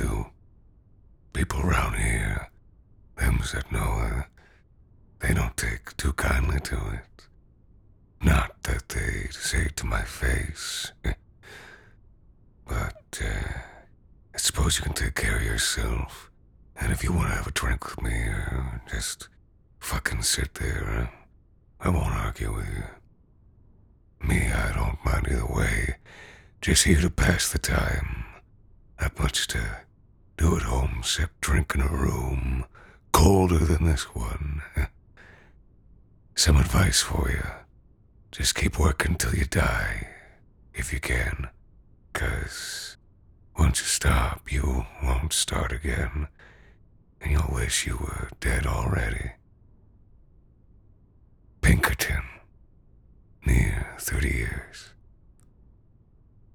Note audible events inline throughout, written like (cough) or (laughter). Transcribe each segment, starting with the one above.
To. People around here, thems know, uh, they don't take too kindly to it. Not that they say to my face, (laughs) but uh, I suppose you can take care of yourself. And if you want to have a drink with me, uh, just fucking sit there. Uh, I won't argue with you. Me, I don't mind either way. Just here to pass the time. Not much to do at home except drink in a room colder than this one. Some advice for you. Just keep working till you die, if you can. can. 'Cause once you stop, you won't start again. And you'll wish you were dead already. Pinkerton. Near 30 years.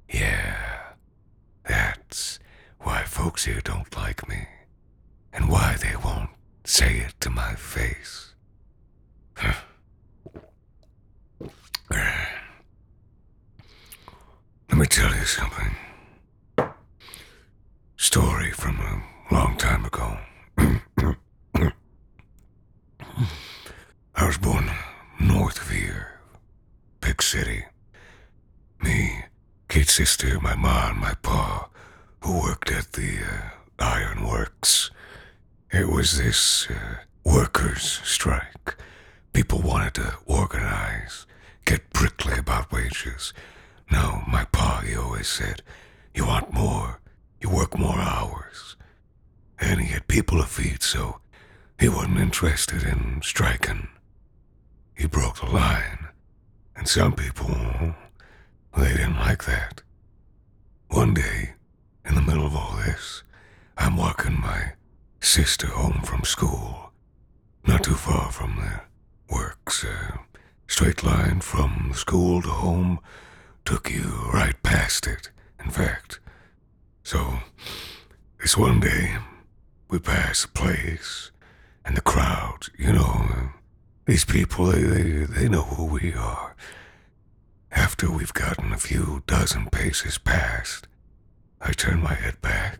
Yeah, that's why folks here don't like me, and why they won't say it to my face. (sighs) Let me tell you something. Story from a long time ago. (clears throat) I was born north of here, big city. Me, kid sister, my mom, my pa, who worked at the uh, iron works. It was this uh, workers' strike. People wanted to organize, get prickly about wages. No, my pa, he always said, you want more, you work more hours. And he had people to feed, so he wasn't interested in striking. He broke the line, and some people, they didn't like that. One day, in the middle of all this, I'm walking my sister home from school, not too far from the works. Uh, straight line from school to home took you right past it, in fact. So, this one day, we pass a place, and the crowd, you know, these people, they, they, they know who we are. After we've gotten a few dozen paces past, I turn my head back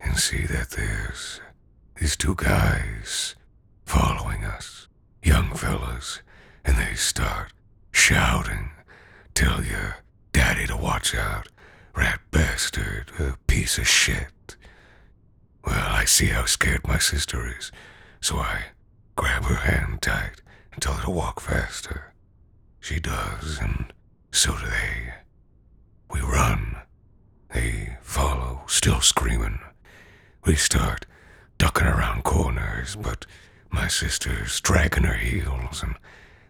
and see that there's these two guys following us, young fellas, and they start shouting, tell your daddy to watch out, rat bastard, a piece of shit. Well, I see how scared my sister is, so I grab her hand tight and tell her to walk faster. She does, and so do they. We run. They follow, still screaming. We start ducking around corners, but my sister's dragging her heels, and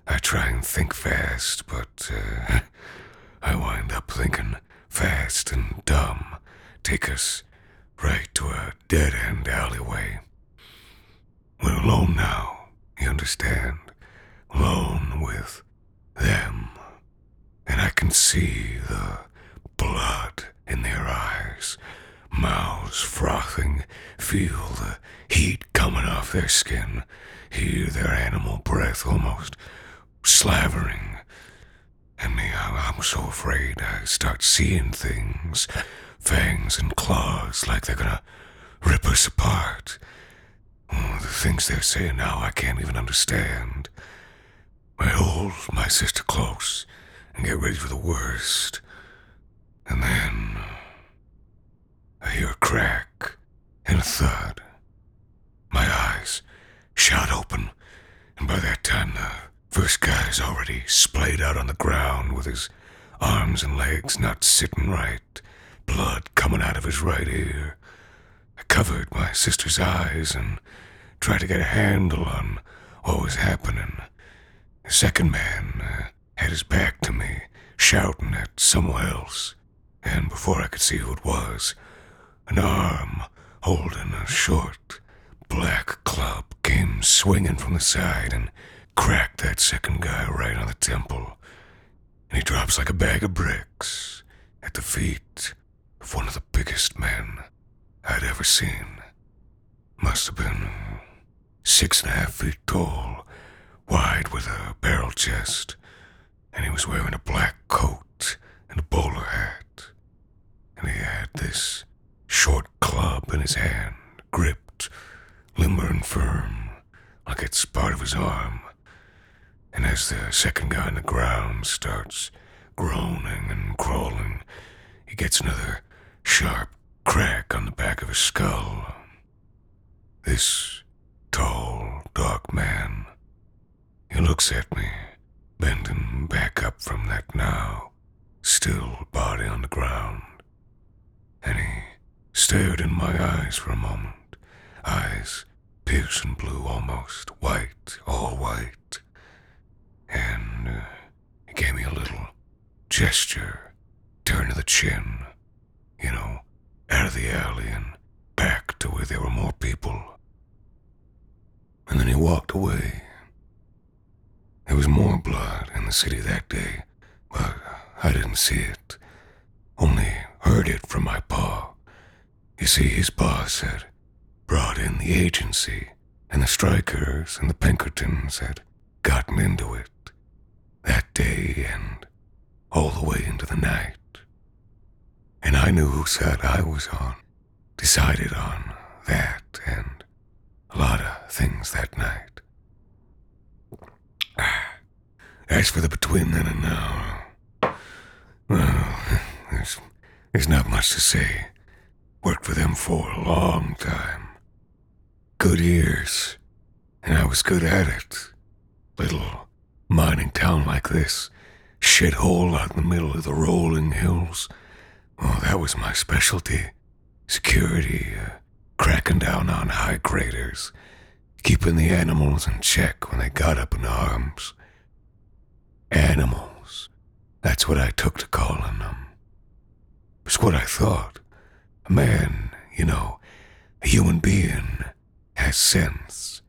I try and think fast, but uh, (laughs) I wind up thinking fast and dumb. Take us right to a dead end alleyway. We're alone now, you understand? Alone with them. And I can see the blood in their eyes, mouths frothing, feel the heat coming off their skin, hear their animal breath almost slavering And me, I'm so afraid I start seeing things, fangs and claws, like they're gonna rip us apart. Oh, the things they're saying now I can't even understand. I hold my sister close and get ready for the worst. And then I hear a crack and a thud. My eyes shot open, and by that time the first guy's already splayed out on the ground with his arms and legs not sitting right, blood coming out of his right ear. I covered my sister's eyes and tried to get a handle on what was happening. The second man uh, had his back to me, shouting at someone else, and before I could see who it was, an arm holding a short black club came swinging from the side and cracked that second guy right on the temple. And he drops like a bag of bricks at the feet of one of the biggest men I'd ever seen. Must have been six and a half feet tall, wide with a barrel chest, and he was wearing a black coat and a bowler hat. And he had this short club in his hand, gripped, limber and firm, like it's part of his arm. And as the second guy on the ground starts groaning and crawling, he gets another sharp crack on the back of his skull. This tall, dark man, he looks at me, bending back up from that now still body on the ground, and he stared in my eyes for a moment, eyes piercing blue almost, white, all white, and uh, he gave me a little gesture, turn of the chin, you know, out of the alley and back to where there were more people. And then he walked away. There was more blood in the city that day, but I didn't see it, only heard it from my pa. You see, his pa had brought in the agency, and the strikers and the Pinkertons had gotten into it that day and all the way into the night. And I knew whose side I was on, decided on that and a lot of things that night. Ah, as for the between then and now, well, (laughs) there's, there's not much to say. Worked for them for a long time. Good years, and I was good at it. Little mining town like this, shithole out in the middle of the rolling hills. Oh, that was my specialty. Security, uh, cracking down on high graders, keeping the animals in check when they got up in arms. Animals. That's what I took to calling them. It's what I thought. A man, you know, a human being, has sense.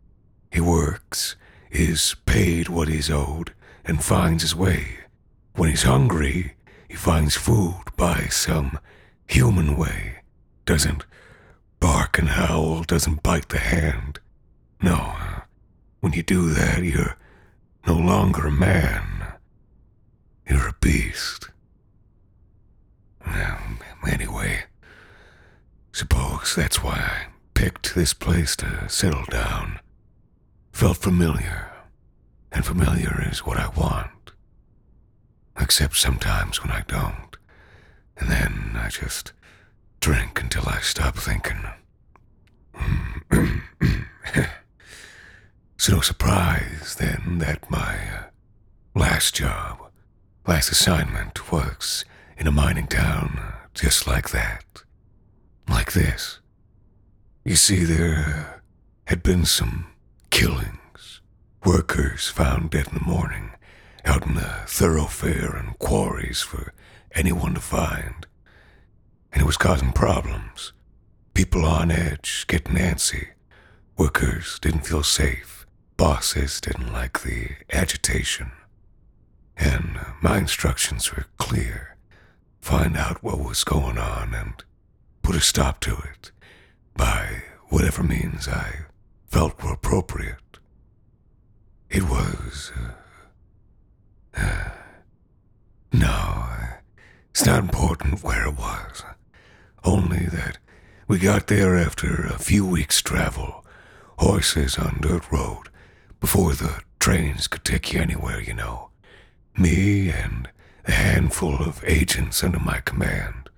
He works, is paid what he's owed, and finds his way. When he's hungry, he finds food by some human way. Doesn't bark and howl, doesn't bite the hand. No, uh, when you do that, you're no longer a man. You're a beast. Well, anyway, suppose that's why I picked this place to settle down. Felt familiar, and familiar is what I want. Except sometimes when I don't. And then I just drink until I stop thinking. (clears throat) it's no surprise then that my uh, last job, last assignment was in a mining town just like that. Like this. You see, there had been some killings. Workers found dead in the morning out in the thoroughfare and quarries for anyone to find. And it was causing problems. People on edge, getting antsy. Workers didn't feel safe. Bosses didn't like the agitation. And my instructions were clear. Find out what was going on and put a stop to it by whatever means I felt were appropriate. It was. Uh, It's not important where it was. Only that we got there after a few weeks' travel, horses on dirt road, before the trains could take you anywhere, you know. Me and a handful of agents under my command.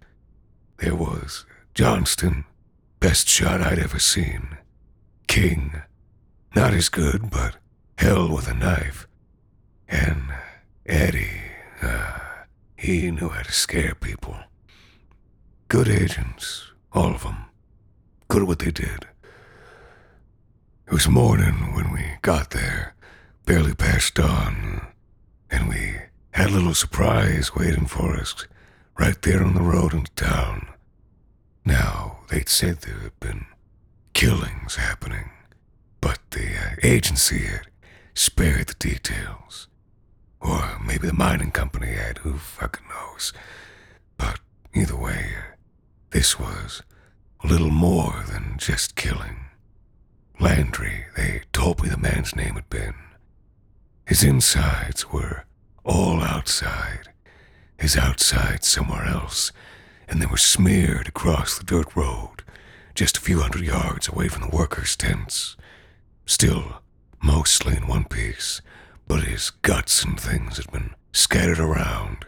There was Johnston, best shot I'd ever seen. King, not as good, but hell with a knife. And Eddie, uh, he knew how to scare people. Good agents, all of them. Good at what they did. It was morning when we got there, barely past dawn, and we had a little surprise waiting for us right there on the road into town. Now, they'd said there had been killings happening, but the uh, agency had spared the details. Or maybe the mining company had, who fucking knows. But either way, uh, this was a little more than just killing. Landry, they told me the man's name had been. His insides were all outside, his outside somewhere else, and they were smeared across the dirt road, just a few hundred yards away from the workers' tents. Still, mostly in one piece, but his guts and things had been scattered around,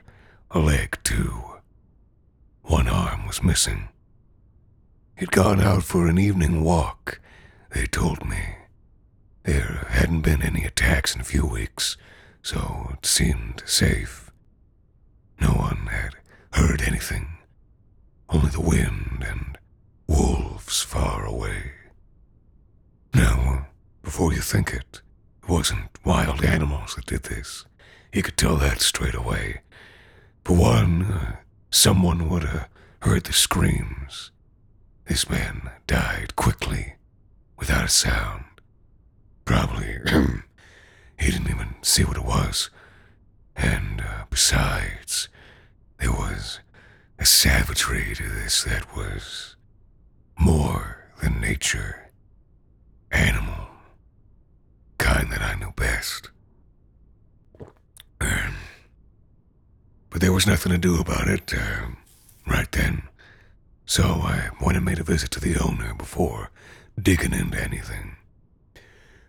a leg too. One arm was missing. He'd gone out for an evening walk, they told me. There hadn't been any attacks in a few weeks, so it seemed safe. No one had heard anything, only the wind and wolves far away. Now, before you think it, it wasn't wild animals that did this. You could tell that straight away. For one, uh, someone would have heard the screams. This man died quickly, without a sound. Probably (clears throat) he didn't even see what it was. And uh, besides, there was a savagery to this that was more than nature. Animal. Kind that I knew best. Um, but there was nothing to do about it uh, right then. So I went and made a visit to the owner before digging into anything.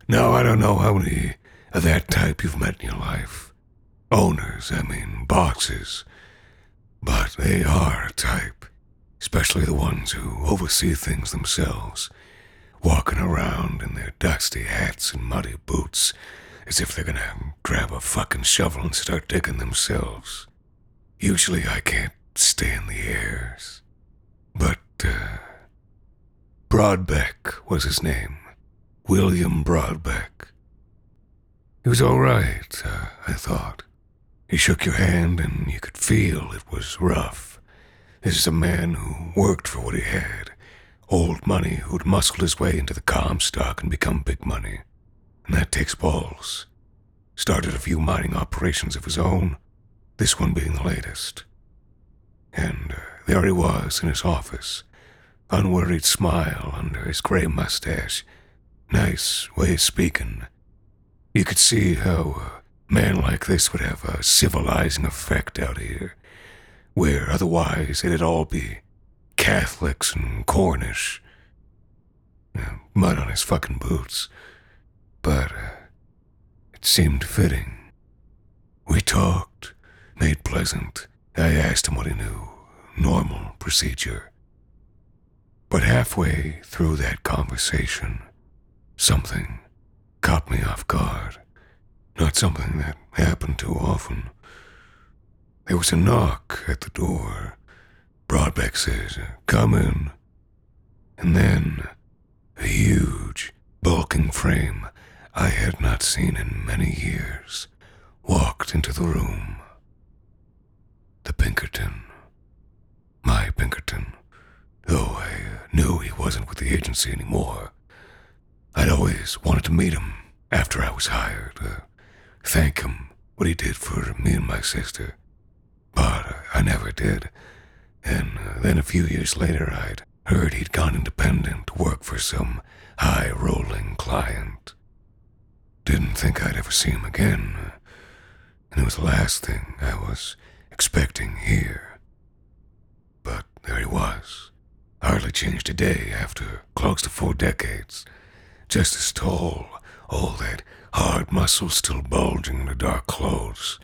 Now, I don't know how many of that type you've met in your life. Owners, I mean, bosses. But they are a type, especially the ones who oversee things themselves, walking around in their dusty hats and muddy boots as if they're gonna grab a fucking shovel and start digging themselves. Usually I can't stand the airs. But, uh, Broadbeck was his name. William Broadbeck. He was all right, uh, I thought. He shook your hand and you could feel it was rough. This is a man who worked for what he had. Old money who'd muscled his way into the Comstock and become big money. And that takes balls. Started a few mining operations of his own, this one being the latest. And uh, there he was in his office, unworried smile under his gray mustache. Nice way of speaking. You could see how a man like this would have a civilizing effect out here, where otherwise it'd all be Catholics and Cornish. Mud on his fucking boots. But uh, it seemed fitting. We talked, made pleasant. I asked him what he knew. Normal procedure. But halfway through that conversation, something caught me off guard. Not something that happened too often. There was a knock at the door. Broadbeck says, Come in. And then a huge, bulking frame I had not seen in many years walked into the room. The Pinkerton. My Pinkerton. Though I knew he wasn't with the agency anymore. I'd always wanted to meet him after I was hired. Uh, thank him what he did for me and my sister. But uh, I never did. And uh, then a few years later, I'd heard he'd gone independent to work for some high rolling client. Didn't think I'd ever see him again. And it was the last thing I was expecting here. But there he was. Hardly changed a day after close to four decades. Just as tall, all that hard muscle still bulging in the dark clothes.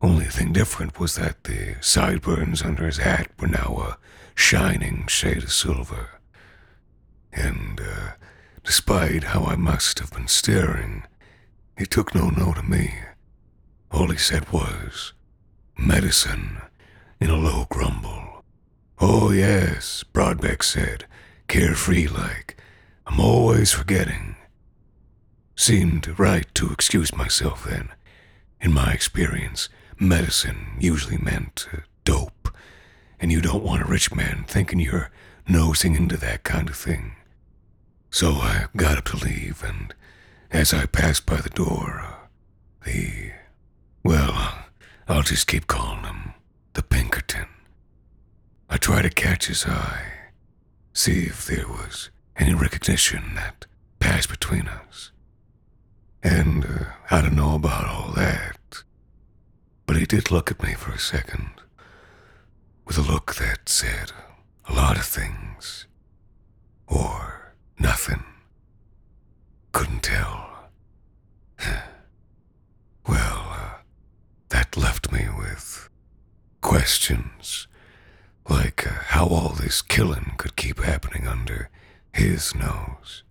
Only thing different was that the sideburns under his hat were now a shining shade of silver. And, uh, despite how I must have been staring, he took no note of me. All he said was, medicine, in a low grumble. Oh, yes, Broadbeck said, carefree like. I'm always forgetting. Seemed right to excuse myself then. In my experience, medicine usually meant uh, dope, and you don't want a rich man thinking you're nosing into that kind of thing. So I got up to leave, and as I passed by the door, uh, the. Well, uh, I'll just keep calling him the Pinkerton. I tried to catch his eye, see if there was any recognition that passed between us. And uh, I don't know about all that, but he did look at me for a second, with a look that said a lot of things, or nothing. Couldn't tell. (sighs) well, uh, that left me with questions, like uh, how all this killing could keep happening under his nose.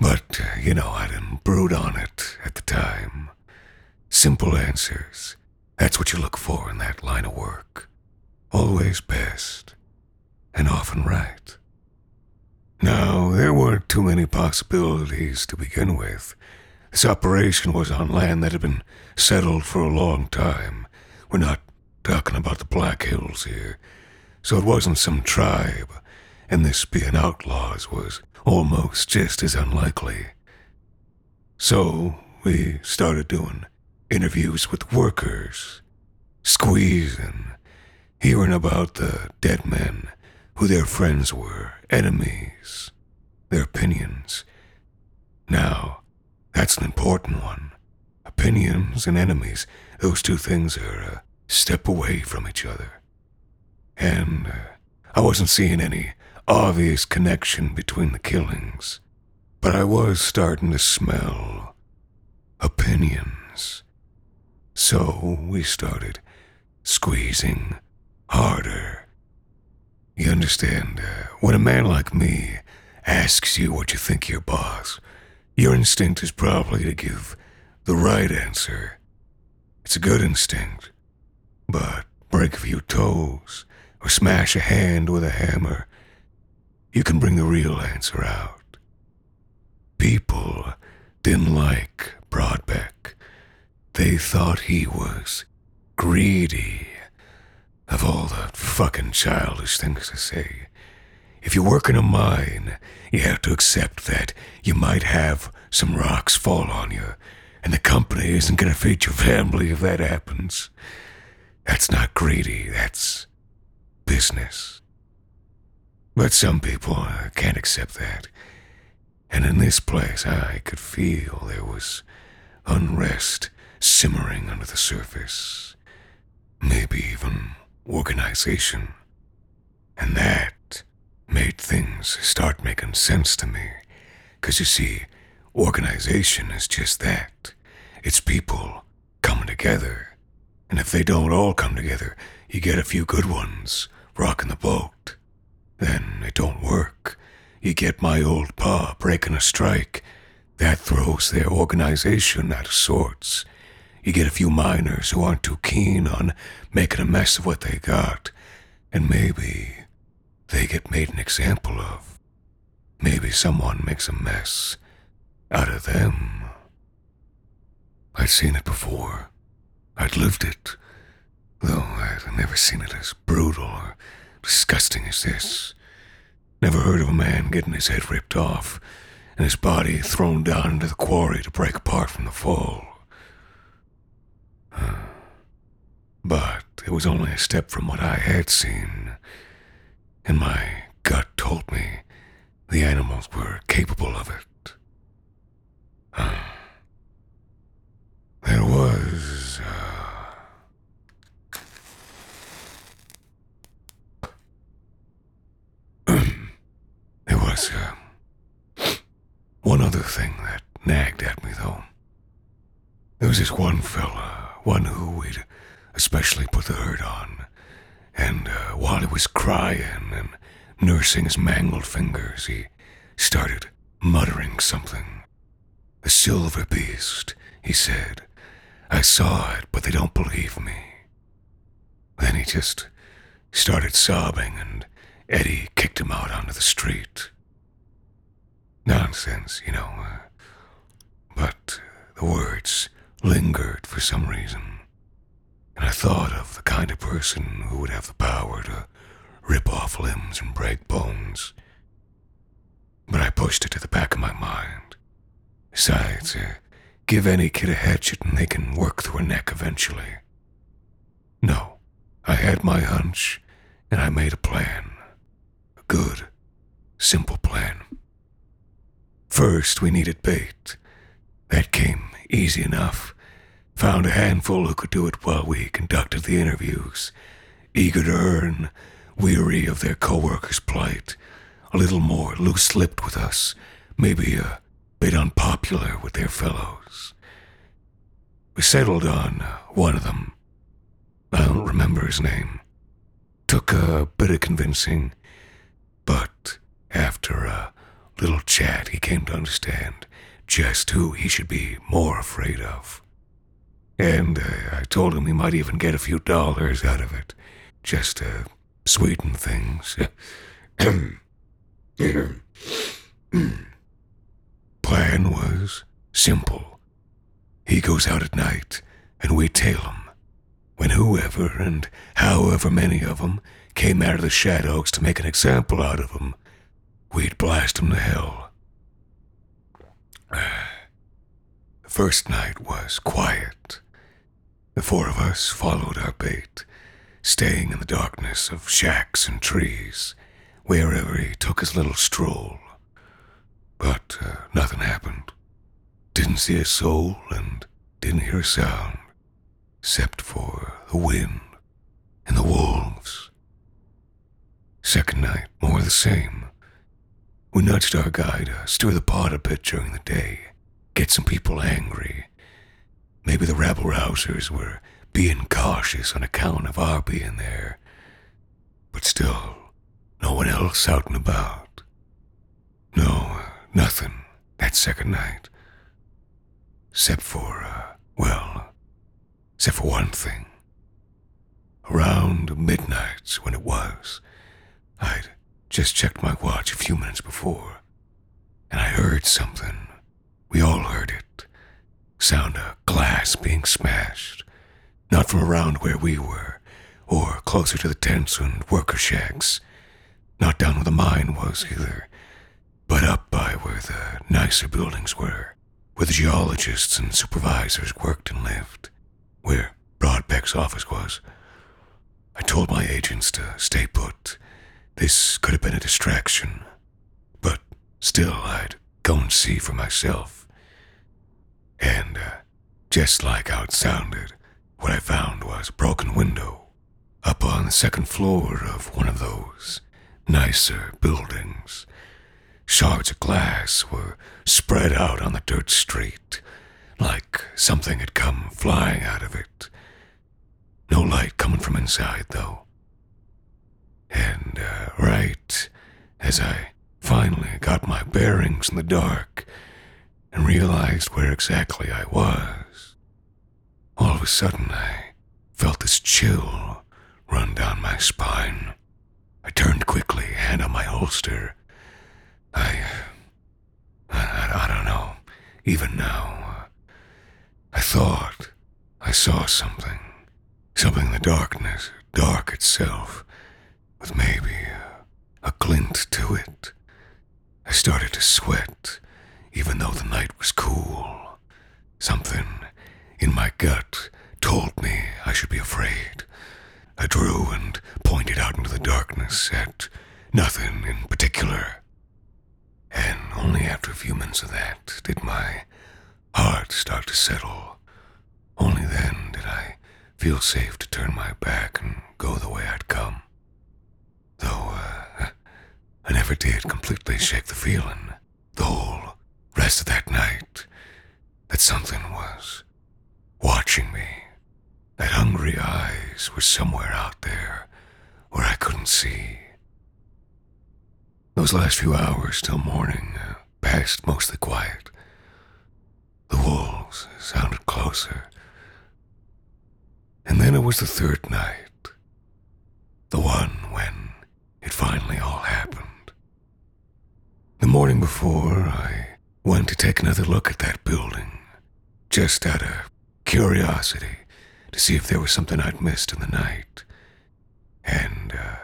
But, uh, you know, I didn't brood on it at the time. Simple answers. That's what you look for in that line of work. Always best, and often right. Now, there weren't too many possibilities to begin with. This operation was on land that had been settled for a long time. We're not talking about the Black Hills here. So it wasn't some tribe, and this being outlaws was almost just as unlikely. So we started doing interviews with workers, squeezing, hearing about the dead men, who their friends were, enemies, their opinions. Now, that's an important one. Opinions and enemies, those two things are a step away from each other. And uh, I wasn't seeing any obvious connection between the killings, but I was starting to smell opinions. So we started squeezing harder. You understand, uh, when a man like me asks you what you think your boss, your instinct is probably to give the right answer. It's a good instinct, but break a few toes or smash a hand with a hammer you can bring the real answer out. People didn't like Broadbeck. They thought he was greedy. Of all the fucking childish things to say. If you work in a mine, you have to accept that you might have some rocks fall on you, and the company isn't going to feed your family if that happens. That's not greedy, that's business. But some people uh, can't accept that. And in this place, I could feel there was unrest simmering under the surface. Maybe even organization. And that made things start making sense to me. Because you see, organization is just that it's people coming together. And if they don't all come together, you get a few good ones rocking the boat. Then it don't work. You get my old pa breaking a strike. That throws their organization out of sorts. You get a few miners who aren't too keen on making a mess of what they got. And maybe they get made an example of. Maybe someone makes a mess out of them. I'd seen it before. I'd lived it. Though I'd never seen it as brutal or disgusting as this. Never heard of a man getting his head ripped off and his body thrown down into the quarry to break apart from the fall. But it was only a step from what I had seen, and my gut told me the animals were capable of it. There was. Uh, one other thing that nagged at me, though. There was this one fella, one who we'd especially put the hurt on, and uh, while he was crying and nursing his mangled fingers, he started muttering something. The silver beast, he said. I saw it, but they don't believe me. Then he just started sobbing, and Eddie kicked him out onto the street. Nonsense, you know. Uh, but the words lingered for some reason. And I thought of the kind of person who would have the power to rip off limbs and break bones. But I pushed it to the back of my mind. Besides, uh, give any kid a hatchet and they can work through a neck eventually. No, I had my hunch, and I made a plan. A good, simple plan. First, we needed bait. That came easy enough. Found a handful who could do it while we conducted the interviews. Eager to earn, weary of their co-workers' plight, a little more loose-lipped with us, maybe a bit unpopular with their fellows. We settled on one of them. I don't remember his name. Took a bit of convincing, but after a little chat, he came to understand just who he should be more afraid of. And uh, I told him he might even get a few dollars out of it, just to sweeten things. (clears throat) Plan was simple. He goes out at night, and we tail him. When whoever and however many of of 'em came out of the shadows to make an example out of him, we'd blast to hell. (sighs) The first night was quiet. The four of us followed our bait, staying in the darkness of shacks and trees, wherever he took his little stroll. But uh, nothing happened. Didn't see a soul and didn't hear a sound, except for the wind and the wolves. Second night, more the same. We nudged our Guide, to stir the pot a bit during the day, get some people angry. Maybe the rabble rousers were being cautious on account of our being there. But still, no one else out and about. No, nothing that second night. Except for, uh, well, except for one thing. Around midnight, when it was, I'd just checked my watch a few minutes before, and I heard something. We all heard it. Sound of glass being smashed. Not from around where we were, or closer to the tents and worker shacks. Not down where the mine was either, but up by where the nicer buildings were, where the geologists and supervisors worked and lived, where Broadbeck's office was. I told my agents to stay put. This could have been a distraction, but still I'd go and see for myself. And uh, just like how it sounded, what I found was a broken window up on the second floor of one of those nicer buildings. Shards of glass were spread out on the dirt street, like something had come flying out of it. No light coming from inside, though. And uh, right as I finally got my bearings in the dark and realized where exactly I was, all of a sudden I felt this chill run down my spine. I turned quickly, hand on my holster. I, I, I don't know. Even now, I thought I saw something. Something in the darkness, dark itself, with maybe a, glint to it. I started to sweat, even though the night was cool. Something in my gut told me I should be afraid. I drew and pointed out into the darkness at nothing in particular. And only after a few minutes of that did my heart start to settle. Only then did I feel safe to turn my back and go the way I'd come. Though uh, I never did completely shake the feeling, the whole rest of that night, that something was watching me. That hungry eyes were somewhere out there where I couldn't see. Those last few hours till morning uh, passed mostly quiet. The wolves sounded closer. And then it was the third night, the one it finally all happened. The morning before, I went to take another look at that building, just out of curiosity to see if there was something I'd missed in the night. And, uh,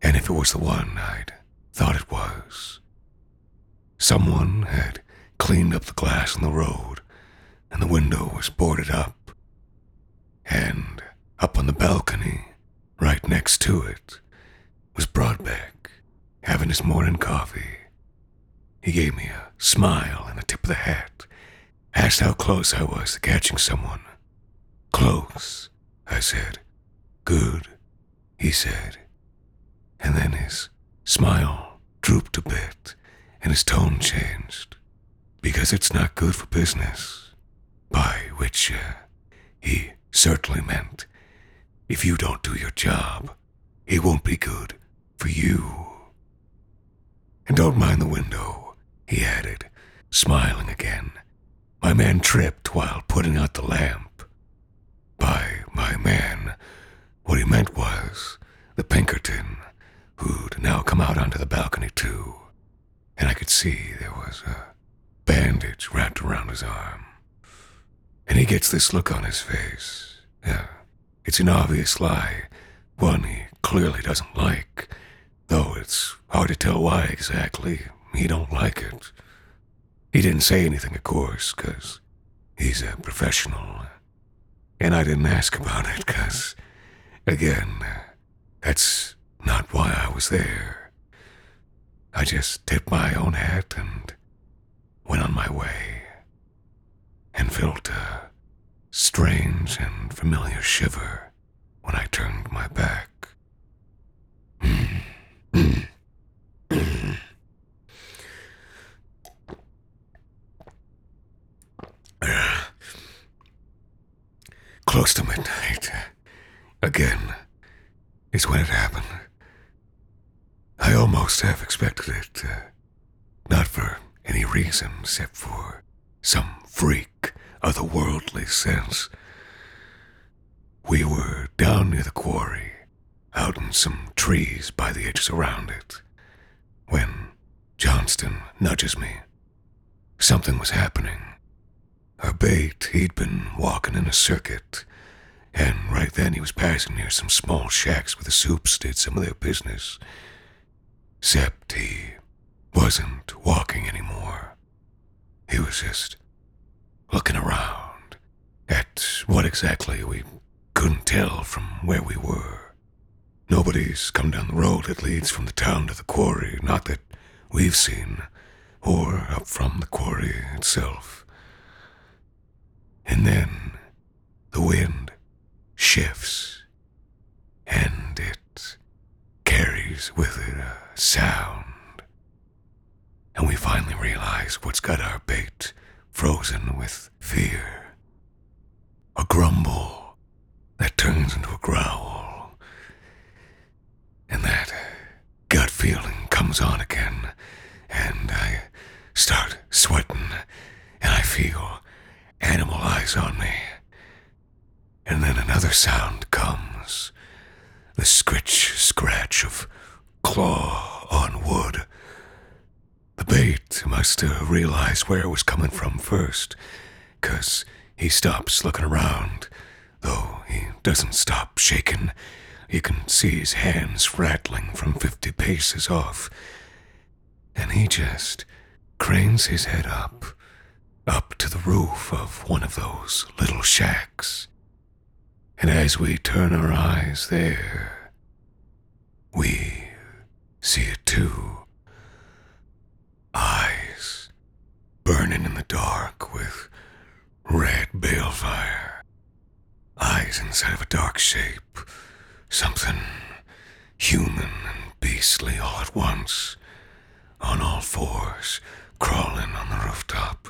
and if it was the one I'd thought it was. Someone had cleaned up the glass on the road, and the window was boarded up. And up on the balcony, right next to it, was Broadbeck, having his morning coffee. He gave me a smile and a tip of the hat, asked how close I was to catching someone. Close, I said. Good, he said. And then his smile drooped a bit and his tone changed. Because it's not good for business. By which uh, he certainly meant if you don't do your job, it won't be good for you. And don't mind the window, he added, smiling again. My man tripped while putting out the lamp. By my man, what he meant was the Pinkerton, who'd now come out onto the balcony too, and I could see there was a bandage wrapped around his arm. And he gets this look on his face. Yeah, it's an obvious lie, one he clearly doesn't like, though it's hard to tell why exactly he don't like it. He didn't say anything, of course, 'cause he's a professional. And I didn't ask about it, 'cause, again, that's not why I was there. I just tipped my own hat and went on my way, and felt a strange and familiar shiver when I turned my back. Close to midnight. Again is when it happened. I almost half expected it. Uh, not for any reason except for some freak of the worldly sense. We were down near the quarry, out in some trees by the edges around it, when Johnston nudges me. Something was happening. A bait, he'd been walking in a circuit, and right then he was passing near some small shacks where the soups did some of their business. Except he wasn't walking anymore. He was just looking around at what exactly we couldn't tell from where we were. Nobody's come down the road that leads from the town to the quarry, not that we've seen, or up from the quarry itself. And then the wind shifts, and it carries with it a sound. And we finally realize what's got our bait frozen with fear. A grumble that turns into a growl. And that gut feeling comes on again, and I start sweating, and I feel animal eyes on me. And then another sound comes the scritch scratch of claw on wood. The bait must have realized where it was coming from first, 'cause he stops looking around, though he doesn't stop shaking. You can see his hands rattling from fifty paces off. And he just cranes his head up, up to the roof of one of those little shacks. And as we turn our eyes there, we see it too. Eyes burning in the dark with red balefire. Eyes inside of a dark shape. Something human and beastly all at once. on all fours, crawling on the rooftop,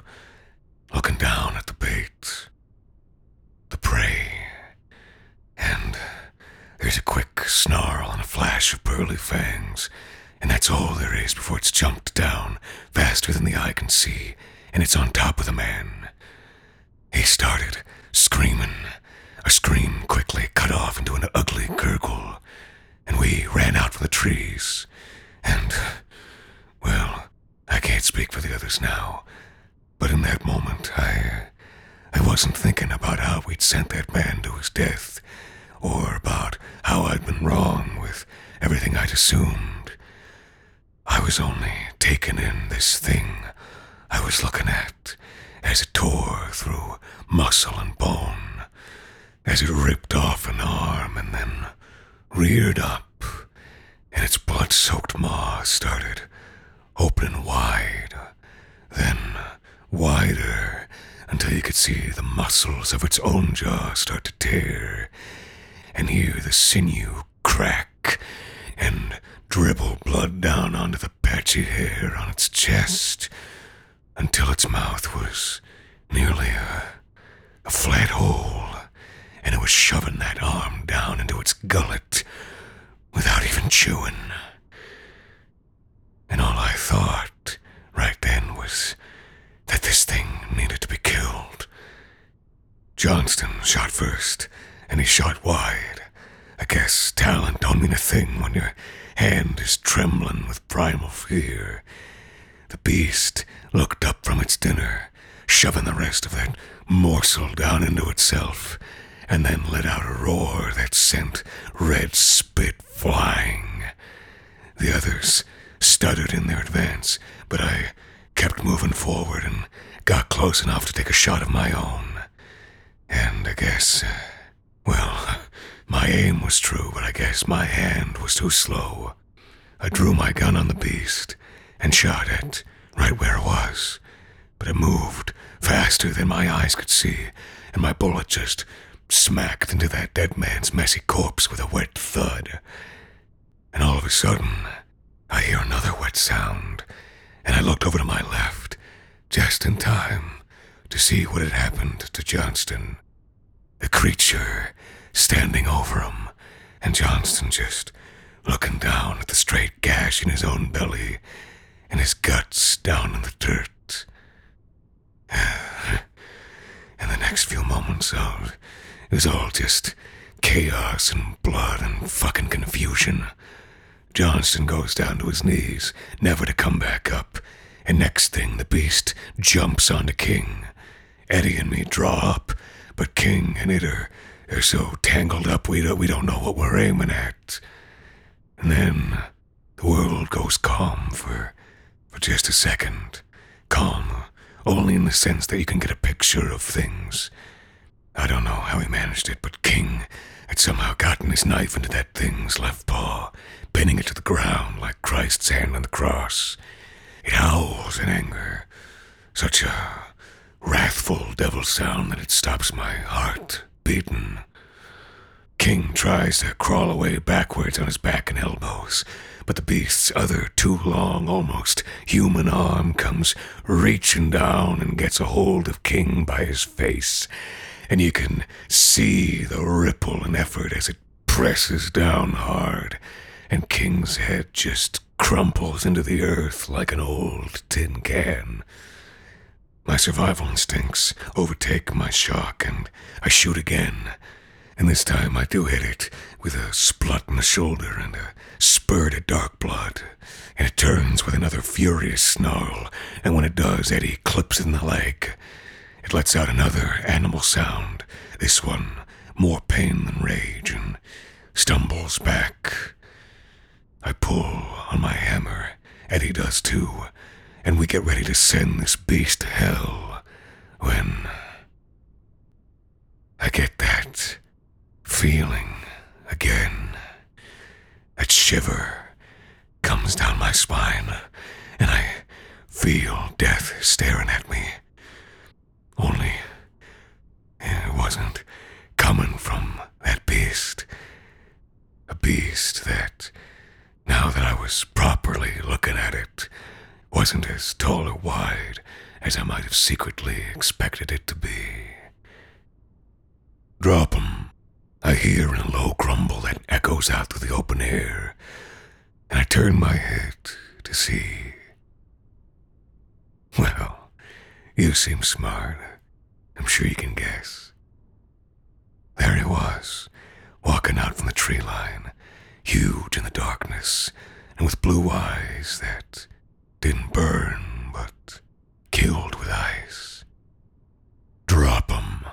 looking down at the bait, the prey, and there's a quick snarl and a flash of pearly fangs, and that's all there is before it's jumped down faster than the eye can see, and it's on top of the man. He started screaming, a scream quickly cut off into an ugly gurgle, and we ran out from the trees, and, well, I can't speak for the others now, but in that moment I. I wasn't thinking about how we'd sent that man to his death, or about how I'd been wrong with everything I'd assumed. I was only taking in this thing I was looking at as it tore through muscle and bone, as it ripped off an arm and then reared up, and its blood soaked maw started opening wide, then wider until you could see the muscles of its own jaw start to tear and hear the sinew crack and dribble blood down onto the patchy hair on its chest until its mouth was nearly a, a flat hole and it was shoving that arm down into its gullet without even chewing. And all I thought right then was that this thing needed to be killed. Johnston shot first, and he shot wide. I guess talent don't mean a thing when your hand is trembling with primal fear. The beast looked up from its dinner, shoving the rest of that morsel down into itself, and then let out a roar that sent red spit flying. The others stuttered in their advance, but I kept moving forward and got close enough to take a shot of my own. And I guess, uh, well, (laughs) my aim was true, but I guess my hand was too slow. I drew my gun on the beast and shot it right where it was, but it moved faster than my eyes could see, and my bullet just smacked into that dead man's messy corpse with a wet thud. And all of a sudden, I hear another wet sound, and I looked over to my left, just in time to see what had happened to Johnston. The creature standing over him, and Johnston just looking down at the straight gash in his own belly and his guts down in the dirt. (sighs) In the next few moments, it was all just chaos and blood and fucking confusion. Johnston goes down to his knees, never to come back up, and next thing the beast jumps onto King. Eddie and me draw up, but King and it are, are so tangled up we don't, we don't know what we're aiming at. And then the world goes calm for, for just a second. Calm, only in the sense that you can get a picture of things. I don't know how he managed it, but King had somehow gotten his knife into that thing's left paw, pinning it to the ground like Christ's hand on the cross. It howls in anger, such a wrathful devil sound that it stops my heart beating. King tries to crawl away backwards on his back and elbows, but the beast's other too long, almost human arm comes reaching down and gets a hold of King by his face, and you can see the ripple and effort as it presses down hard, and King's head just crumples into the earth like an old tin can. My survival instincts overtake my shock, and I shoot again. And this time I do hit it with a splut in the shoulder and a spurt of dark blood. And it turns with another furious snarl, and when it does, Eddie clips in the leg. It lets out another animal sound, this one more pain than rage, and stumbles back. I pull on my hammer, Eddie does too, and we get ready to send this beast to hell when I get that feeling again. That shiver comes down my spine, and I feel death staring at me. Only it wasn't coming from that beast. A beast that, now that I was properly looking at it, wasn't as tall or wide as I might have secretly expected it to be. Drop 'em, I hear in a low grumble that echoes out through the open air, and I turn my head to see. Well, you seem smart. I'm sure you can guess. There he was, walking out from the tree line, huge in the darkness, and with blue eyes that didn't burn, but killed with ice. Drop 'em,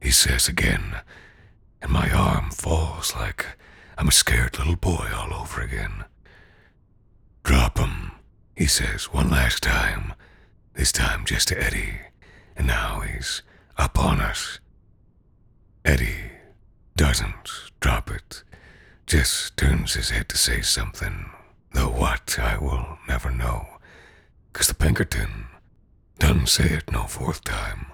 he says again, and my arm falls like I'm a scared little boy all over again. Drop 'em, he says one last time, this time just to Eddie, and now he's up on us. Eddie doesn't drop it, just turns his head to say something, though what I will never know, 'cause the Pinkerton doesn't say it no fourth time.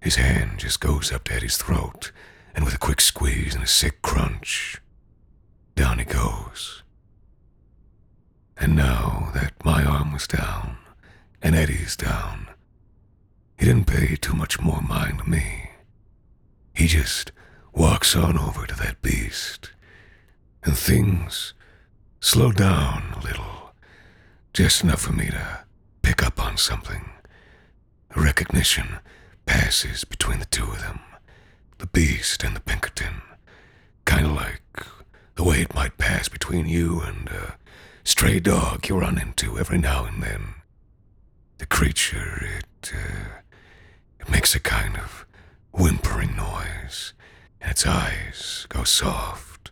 His hand just goes up to Eddie's throat, and with a quick squeeze and a sick crunch, down he goes. And now that my arm was down, and Eddie's down, he didn't pay too much more mind to me. He just walks on over to that beast, and things slow down a little, just enough for me to pick up on something. A recognition passes between the two of them, the beast and the Pinkerton, kind of like the way it might pass between you and a stray dog you run into every now and then. The creature, it, uh, it makes a kind of whimpering noise, and its eyes go soft.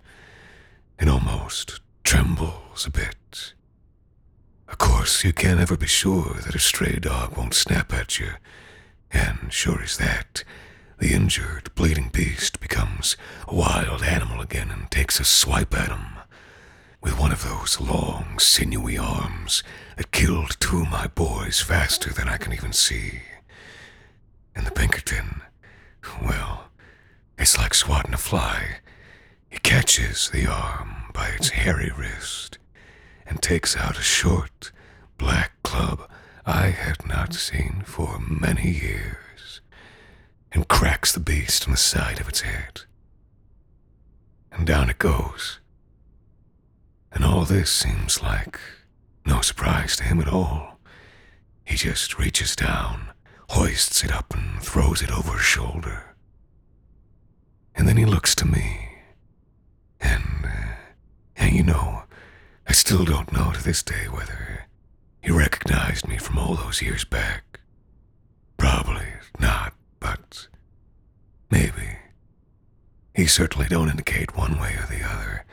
and almost trembles a bit. Of course, you can't ever be sure that a stray dog won't snap at you, and sure as that, the injured, bleeding beast becomes a wild animal again and takes a swipe at him with one of those long, sinewy arms that killed two of my boys faster than I can even see. And the Pinkerton, well, it's like swatting a fly. He catches the arm by its hairy wrist and takes out a short, black club I had not seen for many years and cracks the beast on the side of its head. And down it goes. And all this seems like no surprise to him at all. He just reaches down, hoists it up, and throws it over his shoulder. And then he looks to me. And, uh, and you know, I still don't know to this day whether he recognized me from all those years back. Probably not, but maybe. He certainly don't indicate one way or the other.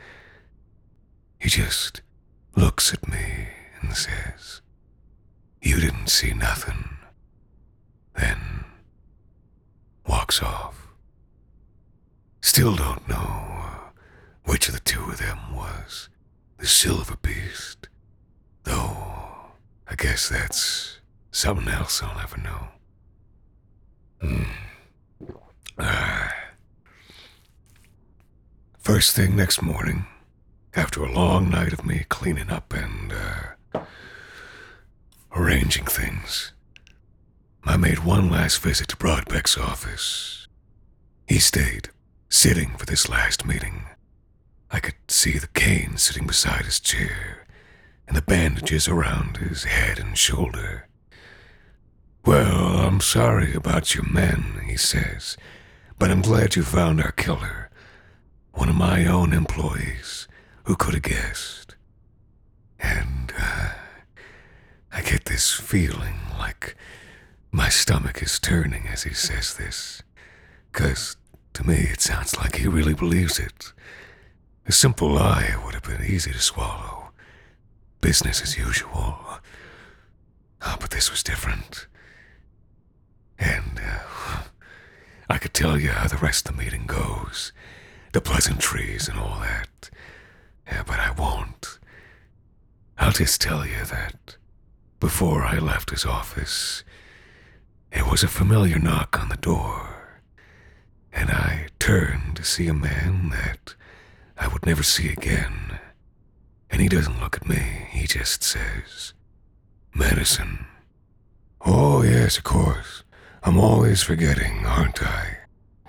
He just looks at me and says, You didn't see nothing. Then walks off. Still don't know which of the two of them was the silver beast, though I guess that's something else I'll never know. Hmm. Ah. First thing next morning, after a long night of me cleaning up and uh, arranging things, I made one last visit to Broadbeck's office. He stayed, sitting for this last meeting. I could see the cane sitting beside his chair and the bandages around his head and shoulder. Well, I'm sorry about your men, he says, but I'm glad you found our killer. One of my own employees. Who could have guessed? And uh, I get this feeling like my stomach is turning as he says this. Because to me it sounds like he really believes it. A simple lie would have been easy to swallow. Business as usual. Ah, but this was different. And uh, I could tell you how the rest of the meeting goes the pleasantries and all that. Yeah, but I won't. I'll just tell you that before I left his office, it was a familiar knock on the door, and I turned to see a man that I would never see again. And he doesn't look at me, he just says, medicine. Oh, yes, of course. I'm always forgetting, aren't I?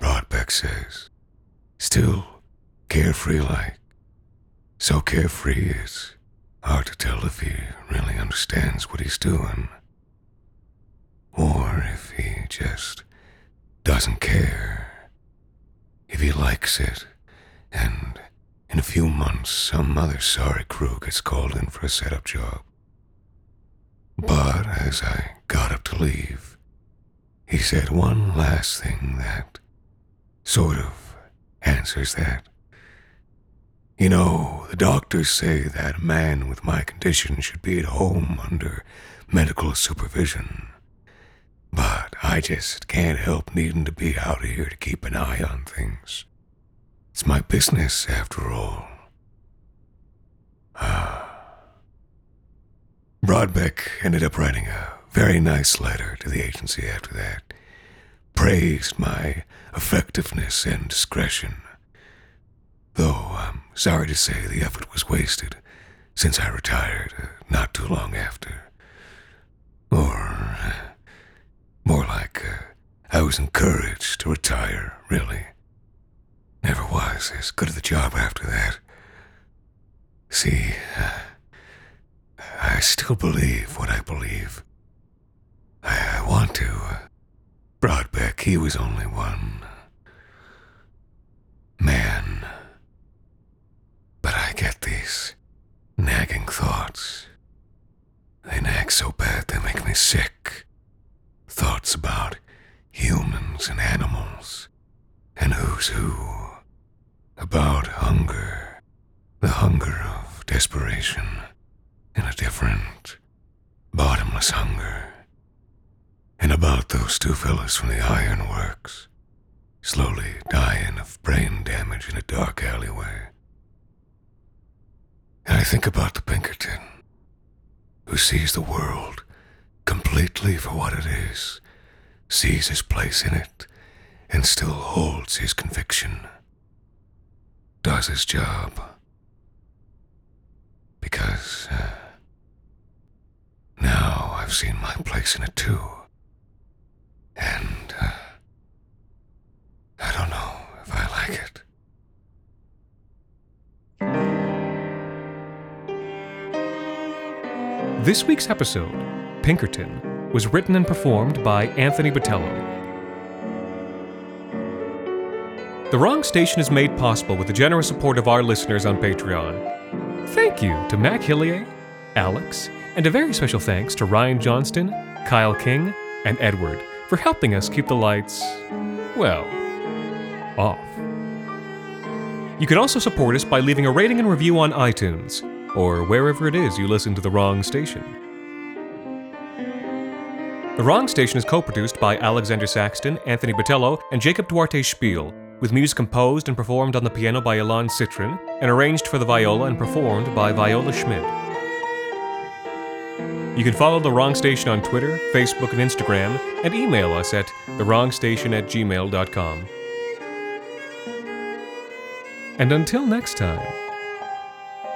Broadbeck says. Still carefree like. So carefree it's hard to tell if he really understands what he's doing. Or if he just doesn't care. If he likes it, and in a few months some other sorry crew gets called in for a setup job. But as I got up to leave, he said one last thing that sort of answers that. You know, the doctors say that a man with my condition should be at home under medical supervision. But I just can't help needing to be out here to keep an eye on things. It's my business, after all. Ah. Broadbeck ended up writing a very nice letter to the agency after that. Praised my effectiveness and discretion. Though I'm sorry to say the effort was wasted since I retired uh, not too long after. Or uh, more like uh, I was encouraged to retire, really. Never was as good at the job after that. See, uh, I still believe what I believe. I, I want to. Uh, Broadbeck, he was only one man. Get these nagging thoughts. They nag so bad they make me sick. Thoughts about humans and animals, and who's who. About hunger, the hunger of desperation, and a different, bottomless hunger. And about those two fellas from the ironworks, slowly dying of brain damage in a dark alleyway. And I think about the Pinkerton, who sees the world completely for what it is, sees his place in it, and still holds his conviction, does his job. Because uh, now I've seen my place in it too. And uh, I don't know if I like it. This week's episode, Pinkerton, was written and performed by Anthony Botelho. The Wrong Station is made possible with the generous support of our listeners on Patreon. Thank you to Mac Hillier, Alex, and a very special thanks to Ryan Johnston, Kyle King, and Edward for helping us keep the lights, well, off. You can also support us by leaving a rating and review on iTunes or wherever it is you listen to The Wrong Station. The Wrong Station is co produced by Alexander Saxton, Anthony Botelho, and Jacob Duarte Spiel, with music composed and performed on the piano by Ilan Citrin, and arranged for the viola and performed by Viola Schmidt. You can follow The Wrong Station on Twitter, Facebook, and Instagram, and email us at thewrongstation at gmail.com. And until next time,